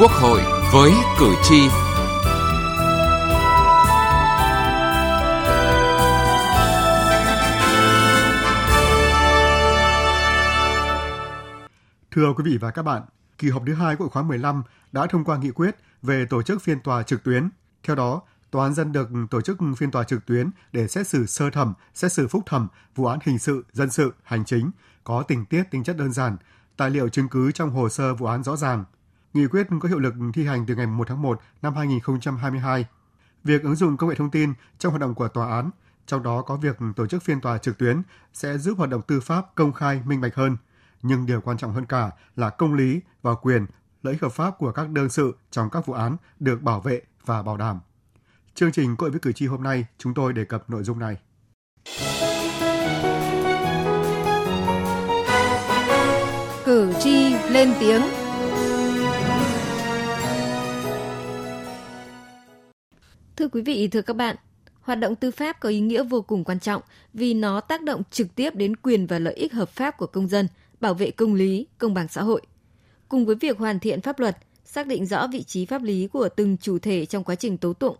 Quốc hội với cử tri. Thưa quý vị và các bạn, kỳ họp thứ hai của khóa 15 đã thông qua nghị quyết về tổ chức phiên tòa trực tuyến. Theo đó, Tòa án dân được tổ chức phiên tòa trực tuyến để xét xử sơ thẩm, xét xử phúc thẩm, vụ án hình sự, dân sự, hành chính, có tình tiết tính chất đơn giản, tài liệu chứng cứ trong hồ sơ vụ án rõ ràng. Nghị quyết có hiệu lực thi hành từ ngày 1 tháng 1 năm 2022. Việc ứng dụng công nghệ thông tin trong hoạt động của tòa án, trong đó có việc tổ chức phiên tòa trực tuyến sẽ giúp hoạt động tư pháp công khai, minh bạch hơn. Nhưng điều quan trọng hơn cả là công lý và quyền, lợi ích hợp pháp của các đương sự trong các vụ án được bảo vệ và bảo đảm. Chương trình Cội với cử tri hôm nay, chúng tôi đề cập nội dung này. Cử tri lên tiếng. Thưa quý vị, thưa các bạn, hoạt động tư pháp có ý nghĩa vô cùng quan trọng vì nó tác động trực tiếp đến quyền và lợi ích hợp pháp của công dân, bảo vệ công lý, công bằng xã hội. Cùng với việc hoàn thiện pháp luật, xác định rõ vị trí pháp lý của từng chủ thể trong quá trình tố tụng,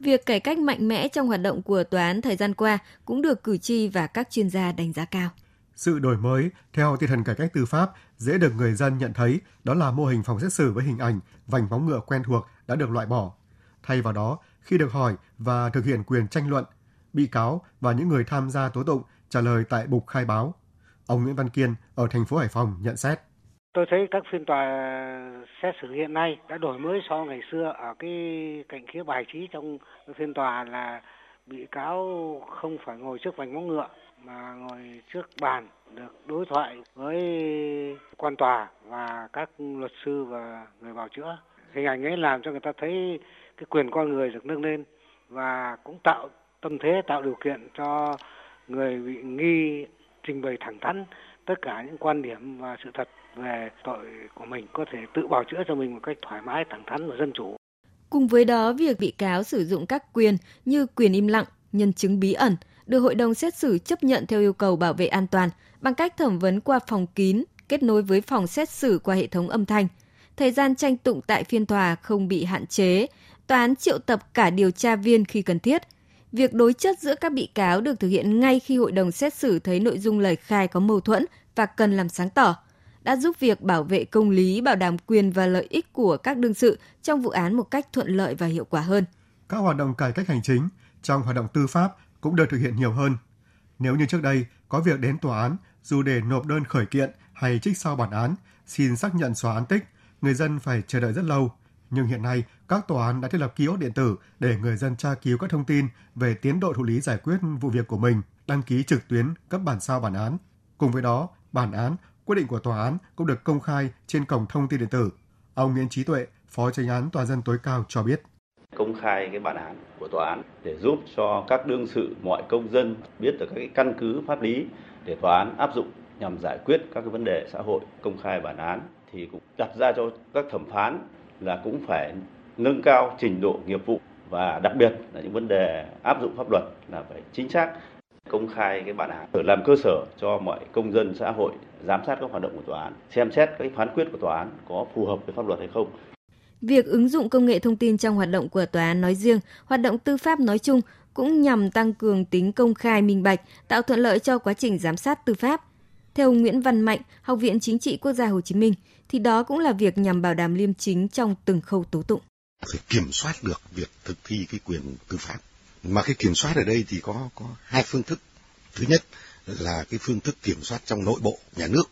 việc cải cách mạnh mẽ trong hoạt động của tòa án thời gian qua cũng được cử tri và các chuyên gia đánh giá cao. Sự đổi mới theo tinh thần cải cách tư pháp dễ được người dân nhận thấy đó là mô hình phòng xét xử với hình ảnh vành bóng ngựa quen thuộc đã được loại bỏ. Thay vào đó, khi được hỏi và thực hiện quyền tranh luận, bị cáo và những người tham gia tố tụng trả lời tại bục khai báo. Ông Nguyễn Văn Kiên ở thành phố Hải Phòng nhận xét. Tôi thấy các phiên tòa xét xử hiện nay đã đổi mới so ngày xưa ở cái cạnh khía bài trí trong phiên tòa là bị cáo không phải ngồi trước vành móng ngựa mà ngồi trước bàn được đối thoại với quan tòa và các luật sư và người bào chữa. Hình ảnh ấy làm cho người ta thấy cái quyền con người được nâng lên và cũng tạo tâm thế tạo điều kiện cho người bị nghi trình bày thẳng thắn tất cả những quan điểm và sự thật về tội của mình có thể tự bào chữa cho mình một cách thoải mái, thẳng thắn và dân chủ. Cùng với đó, việc bị cáo sử dụng các quyền như quyền im lặng, nhân chứng bí ẩn được hội đồng xét xử chấp nhận theo yêu cầu bảo vệ an toàn bằng cách thẩm vấn qua phòng kín, kết nối với phòng xét xử qua hệ thống âm thanh. Thời gian tranh tụng tại phiên tòa không bị hạn chế, tòa án triệu tập cả điều tra viên khi cần thiết. Việc đối chất giữa các bị cáo được thực hiện ngay khi hội đồng xét xử thấy nội dung lời khai có mâu thuẫn và cần làm sáng tỏ – đã giúp việc bảo vệ công lý, bảo đảm quyền và lợi ích của các đương sự trong vụ án một cách thuận lợi và hiệu quả hơn. Các hoạt động cải cách hành chính trong hoạt động tư pháp cũng được thực hiện nhiều hơn. Nếu như trước đây có việc đến tòa án dù để nộp đơn khởi kiện hay trích sau bản án, xin xác nhận xóa án tích, người dân phải chờ đợi rất lâu. Nhưng hiện nay, các tòa án đã thiết lập kiosk điện tử để người dân tra cứu các thông tin về tiến độ thụ lý giải quyết vụ việc của mình, đăng ký trực tuyến cấp bản sao bản án. Cùng với đó, bản án quyết định của tòa án cũng được công khai trên cổng thông tin điện tử. Ông Nguyễn Trí Tuệ, Phó Tranh án Tòa dân tối cao cho biết công khai cái bản án của tòa án để giúp cho các đương sự mọi công dân biết được các cái căn cứ pháp lý để tòa án áp dụng nhằm giải quyết các cái vấn đề xã hội công khai bản án thì cũng đặt ra cho các thẩm phán là cũng phải nâng cao trình độ nghiệp vụ và đặc biệt là những vấn đề áp dụng pháp luật là phải chính xác công khai cái bản án để làm cơ sở cho mọi công dân xã hội giám sát các hoạt động của tòa án, xem xét các phán quyết của tòa án có phù hợp với pháp luật hay không. Việc ứng dụng công nghệ thông tin trong hoạt động của tòa án nói riêng, hoạt động tư pháp nói chung cũng nhằm tăng cường tính công khai minh bạch, tạo thuận lợi cho quá trình giám sát tư pháp. Theo ông Nguyễn Văn Mạnh, Học viện Chính trị Quốc gia Hồ Chí Minh, thì đó cũng là việc nhằm bảo đảm liêm chính trong từng khâu tố tụng. Phải kiểm soát được việc thực thi cái quyền tư pháp. Mà cái kiểm soát ở đây thì có có hai phương thức. Thứ nhất là cái phương thức kiểm soát trong nội bộ nhà nước,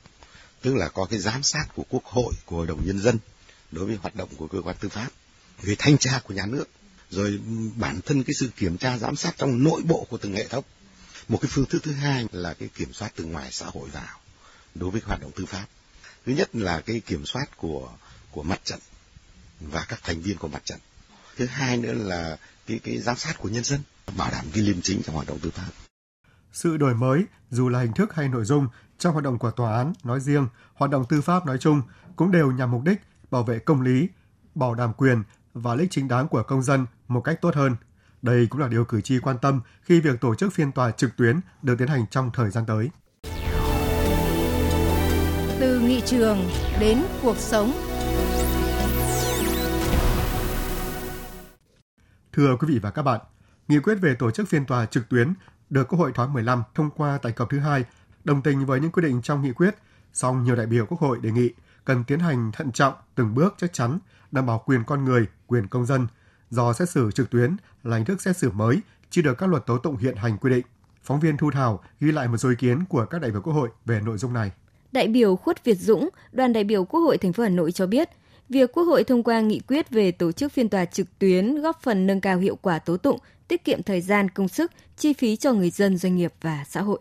tức là có cái giám sát của Quốc hội, của Hội đồng Nhân dân đối với hoạt động của cơ quan tư pháp, về thanh tra của nhà nước, rồi bản thân cái sự kiểm tra giám sát trong nội bộ của từng hệ thống. Một cái phương thức thứ hai là cái kiểm soát từ ngoài xã hội vào đối với hoạt động tư pháp. Thứ nhất là cái kiểm soát của của mặt trận và các thành viên của mặt trận. Thứ hai nữa là cái cái giám sát của nhân dân, bảo đảm cái liêm chính trong hoạt động tư pháp. Sự đổi mới, dù là hình thức hay nội dung, trong hoạt động của tòa án nói riêng, hoạt động tư pháp nói chung cũng đều nhằm mục đích bảo vệ công lý, bảo đảm quyền và lợi ích chính đáng của công dân một cách tốt hơn. Đây cũng là điều cử tri quan tâm khi việc tổ chức phiên tòa trực tuyến được tiến hành trong thời gian tới. Từ nghị trường đến cuộc sống Thưa quý vị và các bạn, nghị quyết về tổ chức phiên tòa trực tuyến được Quốc hội khóa 15 thông qua tại kỳ thứ hai, đồng tình với những quy định trong nghị quyết, song nhiều đại biểu Quốc hội đề nghị cần tiến hành thận trọng, từng bước chắc chắn, đảm bảo quyền con người, quyền công dân, do xét xử trực tuyến là hình thức xét xử mới, chưa được các luật tố tụng hiện hành quy định. Phóng viên Thu Thảo ghi lại một số ý kiến của các đại biểu Quốc hội về nội dung này. Đại biểu Khuất Việt Dũng, đoàn đại biểu Quốc hội thành phố Hà Nội cho biết, việc Quốc hội thông qua nghị quyết về tổ chức phiên tòa trực tuyến góp phần nâng cao hiệu quả tố tụng, tiết kiệm thời gian, công sức, chi phí cho người dân, doanh nghiệp và xã hội.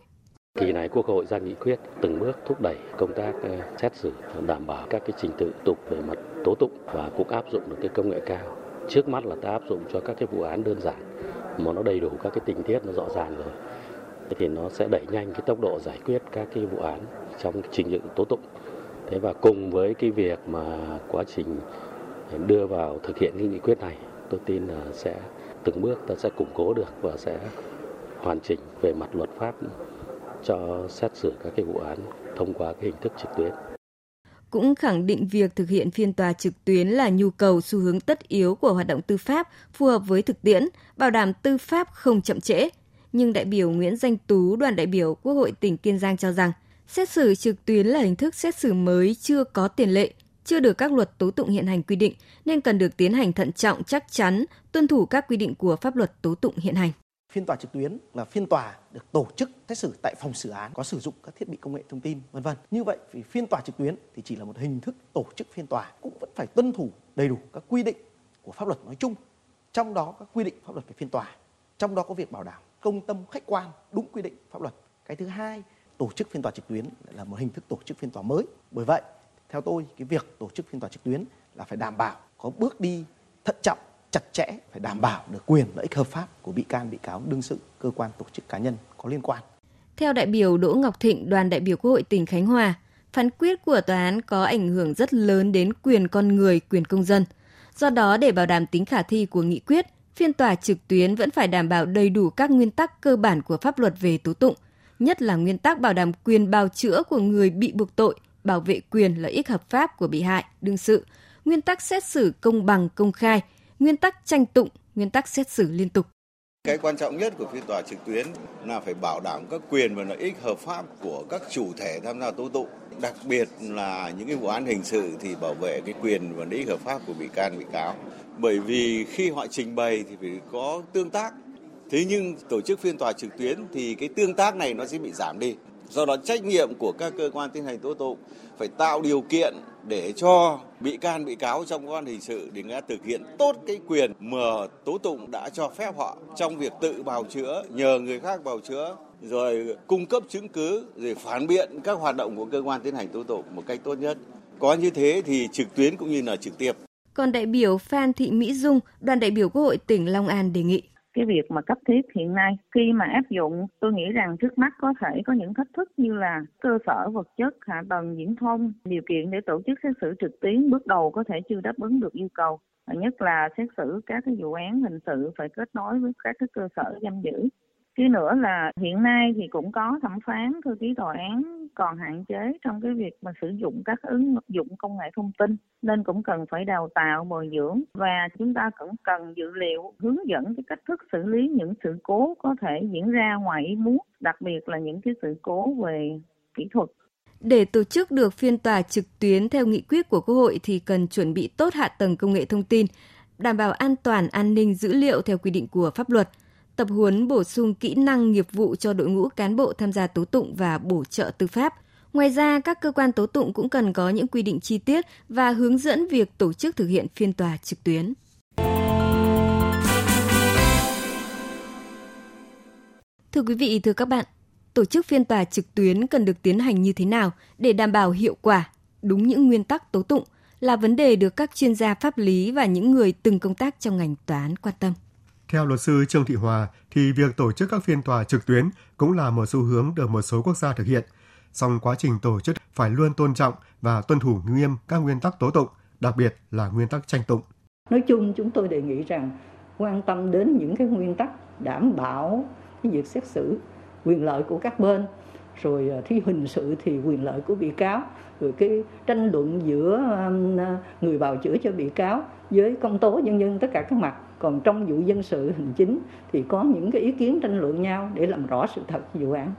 Kỳ này Quốc hội ra nghị quyết từng bước thúc đẩy công tác ờ, xét xử đảm bảo các cái trình tự tục về mặt tố tụng và cũng áp dụng được cái công nghệ cao. Trước mắt là ta áp dụng cho các cái vụ án đơn giản mà nó đầy đủ các cái tình tiết nó rõ ràng rồi thì nó sẽ đẩy nhanh cái tốc độ giải quyết các cái vụ án trong trình dựng tố tụng. Thế và cùng với cái việc mà quá trình đưa vào thực hiện cái nghị quyết này, tôi tin là sẽ từng bước ta sẽ củng cố được và sẽ hoàn chỉnh về mặt luật pháp cho xét xử các cái vụ án thông qua cái hình thức trực tuyến. Cũng khẳng định việc thực hiện phiên tòa trực tuyến là nhu cầu xu hướng tất yếu của hoạt động tư pháp, phù hợp với thực tiễn, bảo đảm tư pháp không chậm trễ. Nhưng đại biểu Nguyễn Danh Tú, đoàn đại biểu Quốc hội tỉnh Kiên Giang cho rằng, xét xử trực tuyến là hình thức xét xử mới chưa có tiền lệ, chưa được các luật tố tụng hiện hành quy định nên cần được tiến hành thận trọng chắc chắn, tuân thủ các quy định của pháp luật tố tụng hiện hành. Phiên tòa trực tuyến là phiên tòa được tổ chức xét xử tại phòng xử án có sử dụng các thiết bị công nghệ thông tin vân vân. Như vậy vì phiên tòa trực tuyến thì chỉ là một hình thức tổ chức phiên tòa cũng vẫn phải tuân thủ đầy đủ các quy định của pháp luật nói chung, trong đó các quy định pháp luật về phiên tòa, trong đó có việc bảo đảm công tâm khách quan đúng quy định pháp luật. Cái thứ hai, tổ chức phiên tòa trực tuyến là một hình thức tổ chức phiên tòa mới. Bởi vậy, theo tôi cái việc tổ chức phiên tòa trực tuyến là phải đảm bảo có bước đi thận trọng chặt chẽ phải đảm bảo được quyền lợi ích hợp pháp của bị can, bị cáo, đương sự, cơ quan, tổ chức cá nhân có liên quan. Theo đại biểu Đỗ Ngọc Thịnh, đoàn đại biểu Quốc hội tỉnh Khánh Hòa, phán quyết của tòa án có ảnh hưởng rất lớn đến quyền con người, quyền công dân. Do đó, để bảo đảm tính khả thi của nghị quyết, phiên tòa trực tuyến vẫn phải đảm bảo đầy đủ các nguyên tắc cơ bản của pháp luật về tố tụng, nhất là nguyên tắc bảo đảm quyền bào chữa của người bị buộc tội, bảo vệ quyền lợi ích hợp pháp của bị hại, đương sự, nguyên tắc xét xử công bằng, công khai, nguyên tắc tranh tụng, nguyên tắc xét xử liên tục. Cái quan trọng nhất của phiên tòa trực tuyến là phải bảo đảm các quyền và lợi ích hợp pháp của các chủ thể tham gia tố tụng. Đặc biệt là những cái vụ án hình sự thì bảo vệ cái quyền và lợi ích hợp pháp của bị can bị cáo. Bởi vì khi họ trình bày thì phải có tương tác. Thế nhưng tổ chức phiên tòa trực tuyến thì cái tương tác này nó sẽ bị giảm đi. Do đó trách nhiệm của các cơ quan tiến hành tố tụng phải tạo điều kiện để cho bị can bị cáo trong cơ quan hình sự để người ta thực hiện tốt cái quyền mà tố tụng đã cho phép họ trong việc tự bào chữa, nhờ người khác bào chữa rồi cung cấp chứng cứ rồi phản biện các hoạt động của cơ quan tiến hành tố tụng một cách tốt nhất. Có như thế thì trực tuyến cũng như là trực tiếp. Còn đại biểu Phan Thị Mỹ Dung, đoàn đại biểu Quốc hội tỉnh Long An đề nghị cái việc mà cấp thiết hiện nay. Khi mà áp dụng, tôi nghĩ rằng trước mắt có thể có những thách thức như là cơ sở vật chất hạ tầng viễn thông, điều kiện để tổ chức xét xử trực tuyến bước đầu có thể chưa đáp ứng được yêu cầu. Nhất là xét xử các cái vụ án hình sự phải kết nối với các cái cơ sở giam giữ cái nữa là hiện nay thì cũng có thẩm phán thư ký tòa án còn hạn chế trong cái việc mà sử dụng các ứng dụng công nghệ thông tin nên cũng cần phải đào tạo bồi dưỡng. Và chúng ta cũng cần dự liệu hướng dẫn cái cách thức xử lý những sự cố có thể diễn ra ngoài ý muốn đặc biệt là những cái sự cố về kỹ thuật. Để tổ chức được phiên tòa trực tuyến theo nghị quyết của Quốc hội thì cần chuẩn bị tốt hạ tầng công nghệ thông tin, đảm bảo an toàn an ninh dữ liệu theo quy định của pháp luật – tập huấn bổ sung kỹ năng nghiệp vụ cho đội ngũ cán bộ tham gia tố tụng và bổ trợ tư pháp. Ngoài ra, các cơ quan tố tụng cũng cần có những quy định chi tiết và hướng dẫn việc tổ chức thực hiện phiên tòa trực tuyến. Thưa quý vị, thưa các bạn, tổ chức phiên tòa trực tuyến cần được tiến hành như thế nào để đảm bảo hiệu quả, đúng những nguyên tắc tố tụng là vấn đề được các chuyên gia pháp lý và những người từng công tác trong ngành tòa án quan tâm. Theo luật sư Trương Thị Hòa, thì việc tổ chức các phiên tòa trực tuyến cũng là một xu hướng được một số quốc gia thực hiện. Song quá trình tổ chức phải luôn tôn trọng và tuân thủ nghiêm các nguyên tắc tố tụng, đặc biệt là nguyên tắc tranh tụng. Nói chung chúng tôi đề nghị rằng quan tâm đến những cái nguyên tắc đảm bảo cái việc xét xử quyền lợi của các bên rồi à, thi hình sự thì quyền lợi của bị cáo rồi cái tranh luận giữa à, người bào chữa cho bị cáo với công tố nhân dân tất cả các mặt còn trong vụ dân sự hình chính thì có những cái ý kiến tranh luận nhau để làm rõ sự thật vụ án.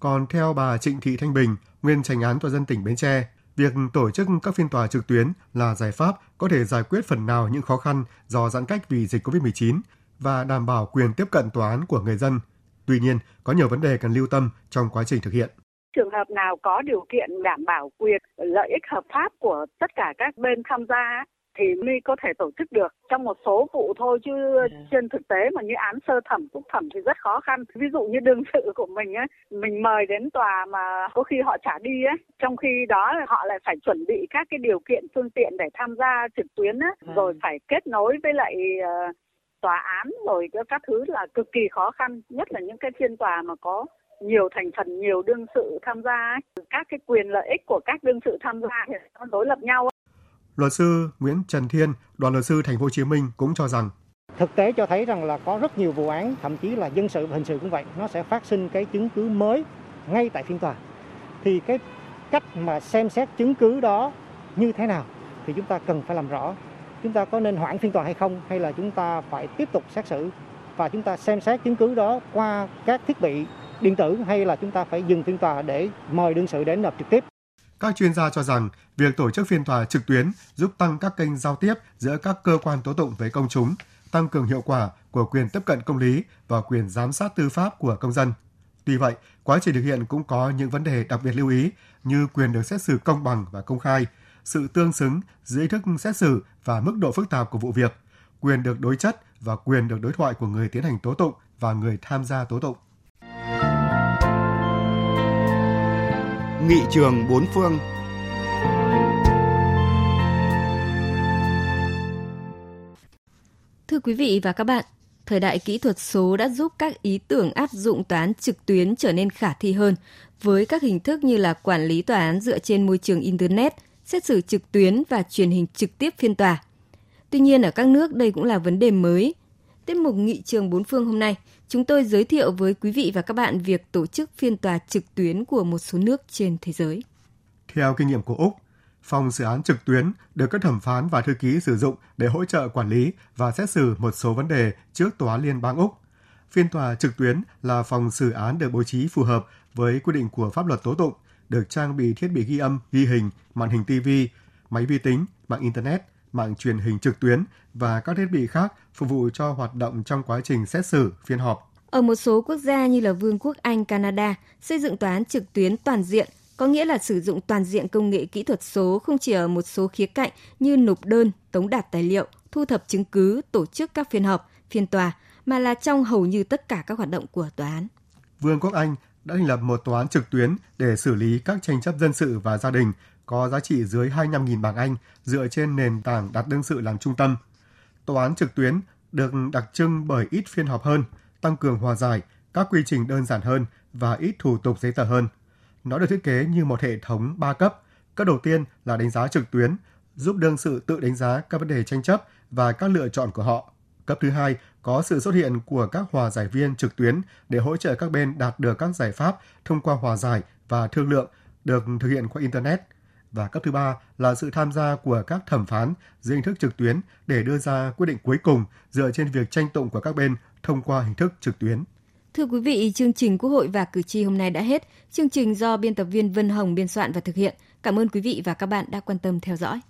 Còn theo bà Trịnh Thị Thanh Bình, nguyên tranh án tòa dân tỉnh Bến Tre, việc tổ chức các phiên tòa trực tuyến là giải pháp có thể giải quyết phần nào những khó khăn do giãn cách vì dịch COVID-19 và đảm bảo quyền tiếp cận tòa án của người dân. Tuy nhiên, có nhiều vấn đề cần lưu tâm trong quá trình thực hiện. Trường hợp nào có điều kiện đảm bảo quyền lợi ích hợp pháp của tất cả các bên tham gia thì mới có thể tổ chức được. Trong một số vụ thôi chứ trên thực tế mà như án sơ thẩm phúc thẩm thì rất khó khăn. Ví dụ như đương sự của mình ấy mình mời đến tòa mà có khi họ trả đi ấy trong khi đó họ lại phải chuẩn bị các cái điều kiện phương tiện để tham gia trực tuyến ấy, dạ. rồi phải kết nối với lại uh, tòa án rồi các thứ là cực kỳ khó khăn nhất là những cái phiên tòa mà có nhiều thành phần nhiều đương sự tham gia ấy. các cái quyền lợi ích của các đương sự tham gia thì nó đối lập nhau Luật sư Nguyễn Trần Thiên, đoàn luật sư Thành phố Hồ Chí Minh cũng cho rằng thực tế cho thấy rằng là có rất nhiều vụ án thậm chí là dân sự và hình sự cũng vậy nó sẽ phát sinh cái chứng cứ mới ngay tại phiên tòa. Thì cái cách mà xem xét chứng cứ đó như thế nào thì chúng ta cần phải làm rõ chúng ta có nên hoãn phiên tòa hay không hay là chúng ta phải tiếp tục xét xử và chúng ta xem xét chứng cứ đó qua các thiết bị điện tử hay là chúng ta phải dừng phiên tòa để mời đương sự đến nộp trực tiếp các chuyên gia cho rằng việc tổ chức phiên tòa trực tuyến giúp tăng các kênh giao tiếp giữa các cơ quan tố tụng với công chúng, tăng cường hiệu quả của quyền tiếp cận công lý và quyền giám sát tư pháp của công dân. Tuy vậy, quá trình thực hiện cũng có những vấn đề đặc biệt lưu ý như quyền được xét xử công bằng và công khai, sự tương xứng giữa ý thức xét xử và mức độ phức tạp của vụ việc, quyền được đối chất và quyền được đối thoại của người tiến hành tố tụng và người tham gia tố tụng. Nghị trường bốn phương Thưa quý vị và các bạn, thời đại kỹ thuật số đã giúp các ý tưởng áp dụng tòa án trực tuyến trở nên khả thi hơn với các hình thức như là quản lý tòa án dựa trên môi trường internet, xét xử trực tuyến và truyền hình trực tiếp phiên tòa. Tuy nhiên ở các nước đây cũng là vấn đề mới. Tiết mục nghị trường bốn phương hôm nay, chúng tôi giới thiệu với quý vị và các bạn việc tổ chức phiên tòa trực tuyến của một số nước trên thế giới. Theo kinh nghiệm của Úc, phòng xử án trực tuyến được các thẩm phán và thư ký sử dụng để hỗ trợ quản lý và xét xử một số vấn đề trước Tòa Liên bang Úc. Phiên tòa trực tuyến là phòng xử án được bố trí phù hợp với quy định của pháp luật tố tụng, được trang bị thiết bị ghi âm, ghi hình, màn hình TV, máy vi tính, mạng Internet, mạng truyền hình trực tuyến và các thiết bị khác phục vụ cho hoạt động trong quá trình xét xử, phiên họp. Ở một số quốc gia như là Vương quốc Anh, Canada, xây dựng tòa án trực tuyến toàn diện có nghĩa là sử dụng toàn diện công nghệ kỹ thuật số không chỉ ở một số khía cạnh như nộp đơn, tống đạt tài liệu, thu thập chứng cứ, tổ chức các phiên họp, phiên tòa, mà là trong hầu như tất cả các hoạt động của tòa án. Vương quốc Anh đã thành lập một tòa án trực tuyến để xử lý các tranh chấp dân sự và gia đình có giá trị dưới 25.000 bảng Anh dựa trên nền tảng đặt đương sự làm trung tâm. Tòa án trực tuyến được đặc trưng bởi ít phiên họp hơn, tăng cường hòa giải, các quy trình đơn giản hơn và ít thủ tục giấy tờ hơn. Nó được thiết kế như một hệ thống 3 cấp. Cấp đầu tiên là đánh giá trực tuyến, giúp đương sự tự đánh giá các vấn đề tranh chấp và các lựa chọn của họ. Cấp thứ hai có sự xuất hiện của các hòa giải viên trực tuyến để hỗ trợ các bên đạt được các giải pháp thông qua hòa giải và thương lượng được thực hiện qua Internet. Và cấp thứ ba là sự tham gia của các thẩm phán dưới hình thức trực tuyến để đưa ra quyết định cuối cùng dựa trên việc tranh tụng của các bên thông qua hình thức trực tuyến. Thưa quý vị, chương trình Quốc hội và cử tri hôm nay đã hết. Chương trình do biên tập viên Vân Hồng biên soạn và thực hiện. Cảm ơn quý vị và các bạn đã quan tâm theo dõi.